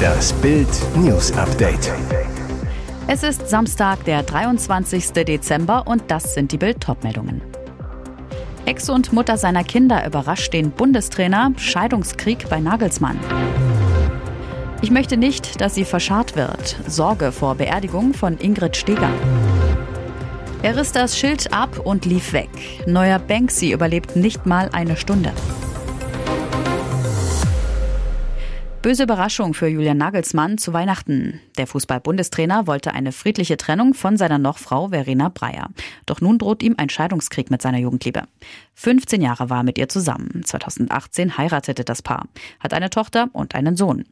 Das Bild News Update. Es ist Samstag, der 23. Dezember und das sind die Bild meldungen Ex und Mutter seiner Kinder überrascht den Bundestrainer Scheidungskrieg bei Nagelsmann. Ich möchte nicht, dass sie verscharrt wird. Sorge vor Beerdigung von Ingrid Steger. Er riss das Schild ab und lief weg. Neuer Banksy überlebt nicht mal eine Stunde. Böse Überraschung für Julian Nagelsmann zu Weihnachten. Der Fußball-Bundestrainer wollte eine friedliche Trennung von seiner Nochfrau Verena Breyer. Doch nun droht ihm ein Scheidungskrieg mit seiner Jugendliebe. 15 Jahre war er mit ihr zusammen. 2018 heiratete das Paar, hat eine Tochter und einen Sohn.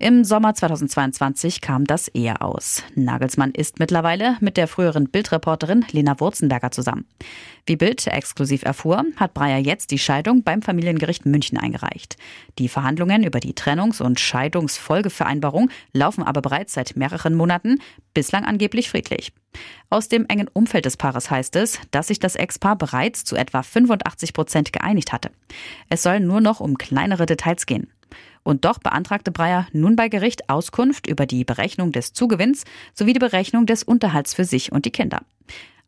Im Sommer 2022 kam das Ehe aus. Nagelsmann ist mittlerweile mit der früheren Bildreporterin Lena Wurzenberger zusammen. Wie Bild exklusiv erfuhr, hat Breyer jetzt die Scheidung beim Familiengericht München eingereicht. Die Verhandlungen über die Trennungs- und Scheidungsfolgevereinbarung laufen aber bereits seit mehreren Monaten, bislang angeblich friedlich. Aus dem engen Umfeld des Paares heißt es, dass sich das Ex-Paar bereits zu etwa 85 Prozent geeinigt hatte. Es soll nur noch um kleinere Details gehen. Und doch beantragte Breyer nun bei Gericht Auskunft über die Berechnung des Zugewinns sowie die Berechnung des Unterhalts für sich und die Kinder.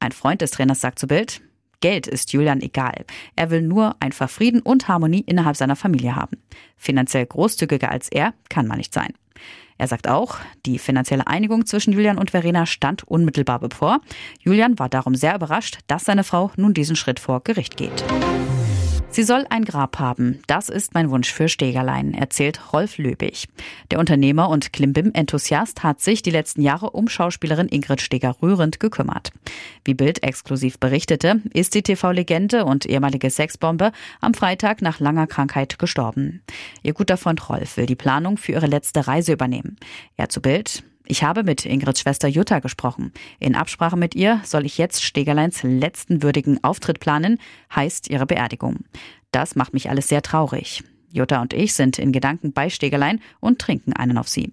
Ein Freund des Trainers sagt zu Bild, Geld ist Julian egal. Er will nur einfach Frieden und Harmonie innerhalb seiner Familie haben. Finanziell großzügiger als er kann man nicht sein. Er sagt auch, die finanzielle Einigung zwischen Julian und Verena stand unmittelbar bevor. Julian war darum sehr überrascht, dass seine Frau nun diesen Schritt vor Gericht geht. Sie soll ein Grab haben. Das ist mein Wunsch für Stegerlein, erzählt Rolf Löbig. Der Unternehmer und Klimbim-Enthusiast hat sich die letzten Jahre um Schauspielerin Ingrid Steger rührend gekümmert. Wie Bild exklusiv berichtete, ist die TV-Legende und ehemalige Sexbombe am Freitag nach langer Krankheit gestorben. Ihr guter Freund Rolf will die Planung für ihre letzte Reise übernehmen. Er zu Bild, ich habe mit Ingrids Schwester Jutta gesprochen. In Absprache mit ihr soll ich jetzt Stegerleins letzten würdigen Auftritt planen, heißt ihre Beerdigung. Das macht mich alles sehr traurig. Jutta und ich sind in Gedanken bei Stegerlein und trinken einen auf sie.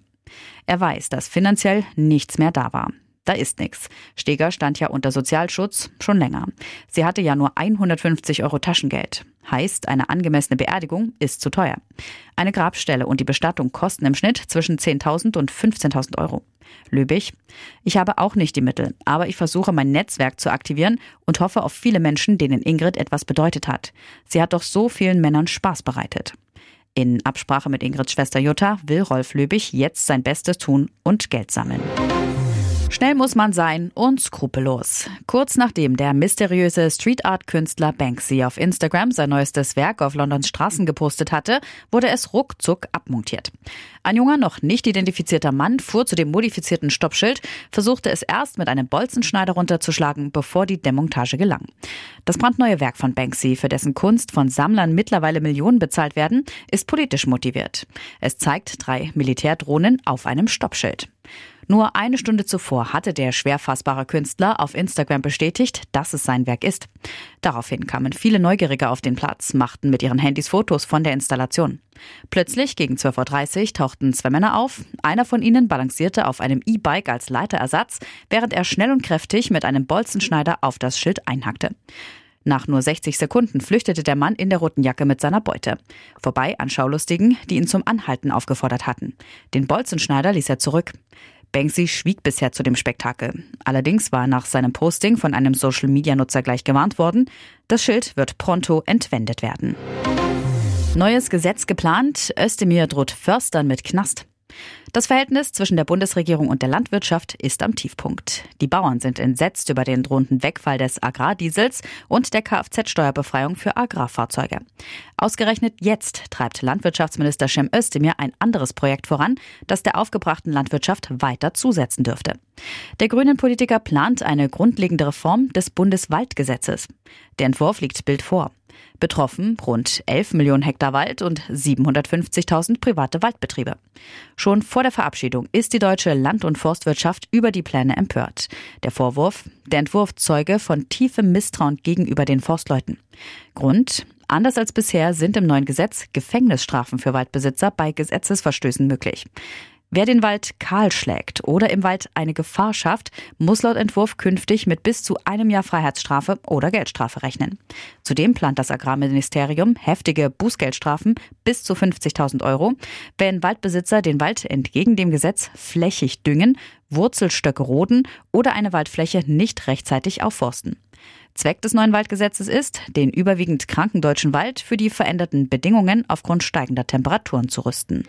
Er weiß, dass finanziell nichts mehr da war. Da ist nichts. Steger stand ja unter Sozialschutz schon länger. Sie hatte ja nur 150 Euro Taschengeld. Heißt, eine angemessene Beerdigung ist zu teuer. Eine Grabstelle und die Bestattung kosten im Schnitt zwischen 10.000 und 15.000 Euro. Löbig. Ich habe auch nicht die Mittel, aber ich versuche mein Netzwerk zu aktivieren und hoffe auf viele Menschen, denen Ingrid etwas bedeutet hat. Sie hat doch so vielen Männern Spaß bereitet. In Absprache mit Ingrids Schwester Jutta will Rolf Löbig jetzt sein Bestes tun und Geld sammeln. Schnell muss man sein und skrupellos. Kurz nachdem der mysteriöse Street Art Künstler Banksy auf Instagram sein neuestes Werk auf Londons Straßen gepostet hatte, wurde es ruckzuck abmontiert. Ein junger, noch nicht identifizierter Mann fuhr zu dem modifizierten Stoppschild, versuchte es erst mit einem Bolzenschneider runterzuschlagen, bevor die Demontage gelang. Das brandneue Werk von Banksy, für dessen Kunst von Sammlern mittlerweile Millionen bezahlt werden, ist politisch motiviert. Es zeigt drei Militärdrohnen auf einem Stoppschild. Nur eine Stunde zuvor hatte der schwer fassbare Künstler auf Instagram bestätigt, dass es sein Werk ist. Daraufhin kamen viele Neugierige auf den Platz, machten mit ihren Handys Fotos von der Installation. Plötzlich gegen 12.30 Uhr tauchten zwei Männer auf. Einer von ihnen balancierte auf einem E-Bike als Leiterersatz, während er schnell und kräftig mit einem Bolzenschneider auf das Schild einhackte. Nach nur 60 Sekunden flüchtete der Mann in der roten Jacke mit seiner Beute. Vorbei an Schaulustigen, die ihn zum Anhalten aufgefordert hatten. Den Bolzenschneider ließ er zurück. Banksy schwieg bisher zu dem Spektakel. Allerdings war nach seinem Posting von einem Social-Media-Nutzer gleich gewarnt worden, das Schild wird pronto entwendet werden. Neues Gesetz geplant, Özdemir droht Förstern mit Knast. Das Verhältnis zwischen der Bundesregierung und der Landwirtschaft ist am Tiefpunkt. Die Bauern sind entsetzt über den drohenden Wegfall des Agrardiesels und der Kfz-Steuerbefreiung für Agrarfahrzeuge. Ausgerechnet jetzt treibt Landwirtschaftsminister Cem Özdemir ein anderes Projekt voran, das der aufgebrachten Landwirtschaft weiter zusetzen dürfte. Der grünen Politiker plant eine grundlegende Reform des Bundeswaldgesetzes. Der Entwurf liegt Bild vor. Betroffen rund 11 Millionen Hektar Wald und 750.000 private Waldbetriebe. Schon vor der Verabschiedung ist die deutsche Land- und Forstwirtschaft über die Pläne empört. Der Vorwurf, der Entwurf zeuge von tiefem Misstrauen gegenüber den Forstleuten. Grund, Anders als bisher sind im neuen Gesetz Gefängnisstrafen für Waldbesitzer bei Gesetzesverstößen möglich. Wer den Wald kahl schlägt oder im Wald eine Gefahr schafft, muss laut Entwurf künftig mit bis zu einem Jahr Freiheitsstrafe oder Geldstrafe rechnen. Zudem plant das Agrarministerium heftige Bußgeldstrafen bis zu 50.000 Euro, wenn Waldbesitzer den Wald entgegen dem Gesetz flächig düngen, Wurzelstöcke roden oder eine Waldfläche nicht rechtzeitig aufforsten. Zweck des neuen Waldgesetzes ist, den überwiegend kranken deutschen Wald für die veränderten Bedingungen aufgrund steigender Temperaturen zu rüsten.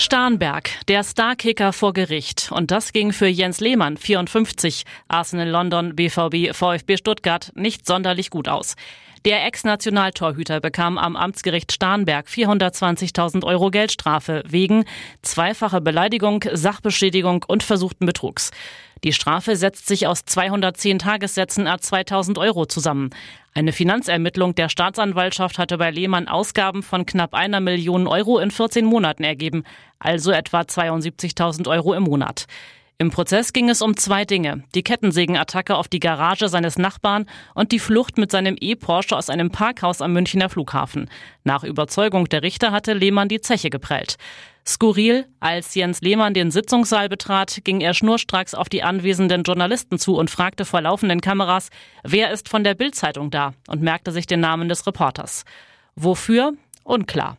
Starnberg, der Starkicker vor Gericht. Und das ging für Jens Lehmann, 54, Arsenal London, BVB, VfB Stuttgart, nicht sonderlich gut aus. Der Ex-Nationaltorhüter bekam am Amtsgericht Starnberg 420.000 Euro Geldstrafe wegen zweifacher Beleidigung, Sachbeschädigung und versuchten Betrugs. Die Strafe setzt sich aus 210 Tagessätzen a 2000 Euro zusammen. Eine Finanzermittlung der Staatsanwaltschaft hatte bei Lehmann Ausgaben von knapp einer Million Euro in 14 Monaten ergeben, also etwa 72.000 Euro im Monat. Im Prozess ging es um zwei Dinge. Die Kettensägenattacke auf die Garage seines Nachbarn und die Flucht mit seinem E-Porsche aus einem Parkhaus am Münchner Flughafen. Nach Überzeugung der Richter hatte Lehmann die Zeche geprellt. Skurril, als Jens Lehmann den Sitzungssaal betrat, ging er schnurstracks auf die anwesenden Journalisten zu und fragte vor laufenden Kameras, wer ist von der Bildzeitung da und merkte sich den Namen des Reporters. Wofür? Unklar.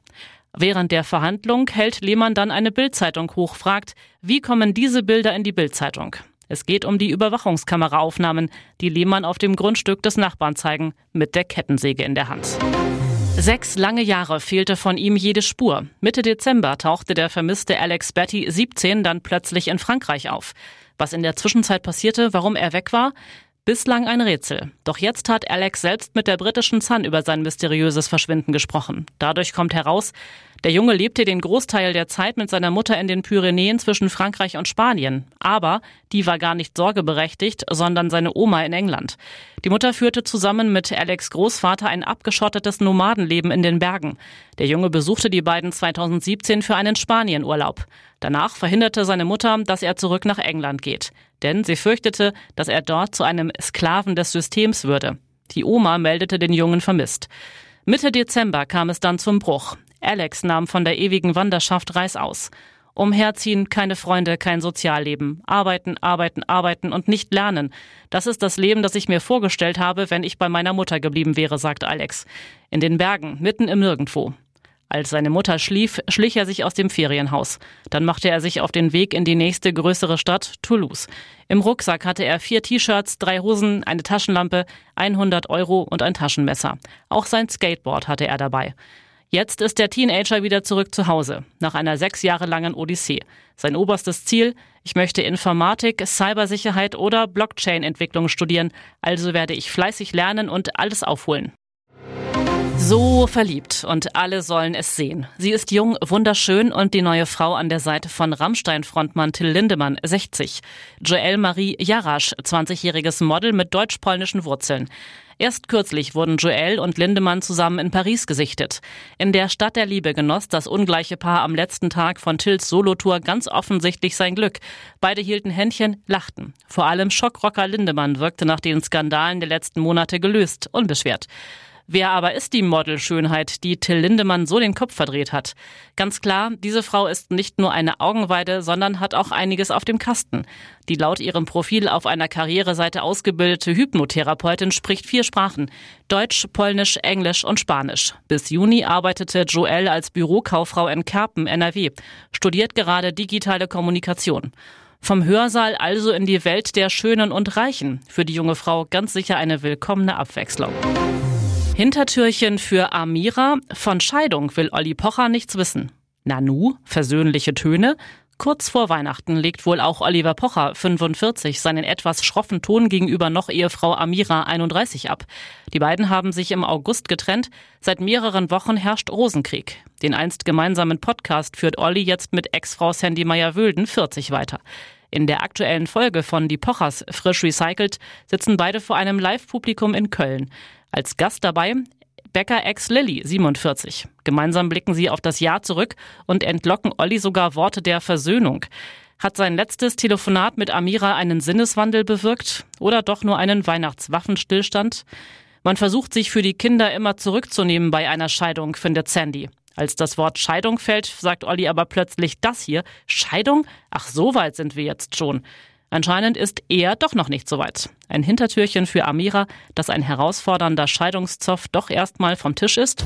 Während der Verhandlung hält Lehmann dann eine Bildzeitung hoch, fragt, wie kommen diese Bilder in die Bildzeitung? Es geht um die Überwachungskameraaufnahmen, die Lehmann auf dem Grundstück des Nachbarn zeigen, mit der Kettensäge in der Hand. Sechs lange Jahre fehlte von ihm jede Spur. Mitte Dezember tauchte der vermisste Alex Betty 17 dann plötzlich in Frankreich auf. Was in der Zwischenzeit passierte, warum er weg war? Bislang ein Rätsel. Doch jetzt hat Alex selbst mit der britischen Sun über sein mysteriöses Verschwinden gesprochen. Dadurch kommt heraus, der Junge lebte den Großteil der Zeit mit seiner Mutter in den Pyrenäen zwischen Frankreich und Spanien. Aber die war gar nicht sorgeberechtigt, sondern seine Oma in England. Die Mutter führte zusammen mit Alex Großvater ein abgeschottetes Nomadenleben in den Bergen. Der Junge besuchte die beiden 2017 für einen Spanienurlaub. Danach verhinderte seine Mutter, dass er zurück nach England geht. Denn sie fürchtete, dass er dort zu einem Sklaven des Systems würde. Die Oma meldete den Jungen vermisst. Mitte Dezember kam es dann zum Bruch. Alex nahm von der ewigen Wanderschaft Reißaus. Umherziehen, keine Freunde, kein Sozialleben. Arbeiten, arbeiten, arbeiten und nicht lernen. Das ist das Leben, das ich mir vorgestellt habe, wenn ich bei meiner Mutter geblieben wäre, sagt Alex. In den Bergen, mitten im Nirgendwo. Als seine Mutter schlief, schlich er sich aus dem Ferienhaus. Dann machte er sich auf den Weg in die nächste größere Stadt, Toulouse. Im Rucksack hatte er vier T-Shirts, drei Hosen, eine Taschenlampe, 100 Euro und ein Taschenmesser. Auch sein Skateboard hatte er dabei. Jetzt ist der Teenager wieder zurück zu Hause, nach einer sechs Jahre langen Odyssee. Sein oberstes Ziel, ich möchte Informatik, Cybersicherheit oder Blockchain-Entwicklung studieren, also werde ich fleißig lernen und alles aufholen. So verliebt und alle sollen es sehen. Sie ist jung, wunderschön und die neue Frau an der Seite von Rammstein-Frontmann Till Lindemann, 60. Joelle Marie Jarasch, 20-jähriges Model mit deutsch-polnischen Wurzeln. Erst kürzlich wurden Joel und Lindemann zusammen in Paris gesichtet. In der Stadt der Liebe genoss das ungleiche Paar am letzten Tag von Tills Solotour ganz offensichtlich sein Glück. Beide hielten Händchen, lachten. Vor allem Schockrocker Lindemann wirkte nach den Skandalen der letzten Monate gelöst, unbeschwert. Wer aber ist die Modelschönheit, die Till Lindemann so den Kopf verdreht hat? Ganz klar, diese Frau ist nicht nur eine Augenweide, sondern hat auch einiges auf dem Kasten. Die laut ihrem Profil auf einer Karriereseite ausgebildete Hypnotherapeutin spricht vier Sprachen. Deutsch, Polnisch, Englisch und Spanisch. Bis Juni arbeitete Joelle als Bürokauffrau in Kerpen, NRW, studiert gerade digitale Kommunikation. Vom Hörsaal also in die Welt der Schönen und Reichen. Für die junge Frau ganz sicher eine willkommene Abwechslung. Hintertürchen für Amira. Von Scheidung will Olli Pocher nichts wissen. Nanu, versöhnliche Töne. Kurz vor Weihnachten legt wohl auch Oliver Pocher, 45, seinen etwas schroffen Ton gegenüber noch Ehefrau Amira, 31, ab. Die beiden haben sich im August getrennt. Seit mehreren Wochen herrscht Rosenkrieg. Den einst gemeinsamen Podcast führt Olli jetzt mit Ex-Frau Sandy Meyer-Wülden, 40, weiter. In der aktuellen Folge von Die Pochers frisch recycelt sitzen beide vor einem Live-Publikum in Köln. Als Gast dabei Becker ex Lilly, 47. Gemeinsam blicken sie auf das Jahr zurück und entlocken Olli sogar Worte der Versöhnung. Hat sein letztes Telefonat mit Amira einen Sinneswandel bewirkt oder doch nur einen Weihnachtswaffenstillstand? Man versucht sich für die Kinder immer zurückzunehmen bei einer Scheidung, findet Sandy. Als das Wort Scheidung fällt, sagt Olli aber plötzlich das hier. Scheidung? Ach, so weit sind wir jetzt schon. Anscheinend ist er doch noch nicht so weit. Ein Hintertürchen für Amira, dass ein herausfordernder Scheidungszoff doch erstmal vom Tisch ist.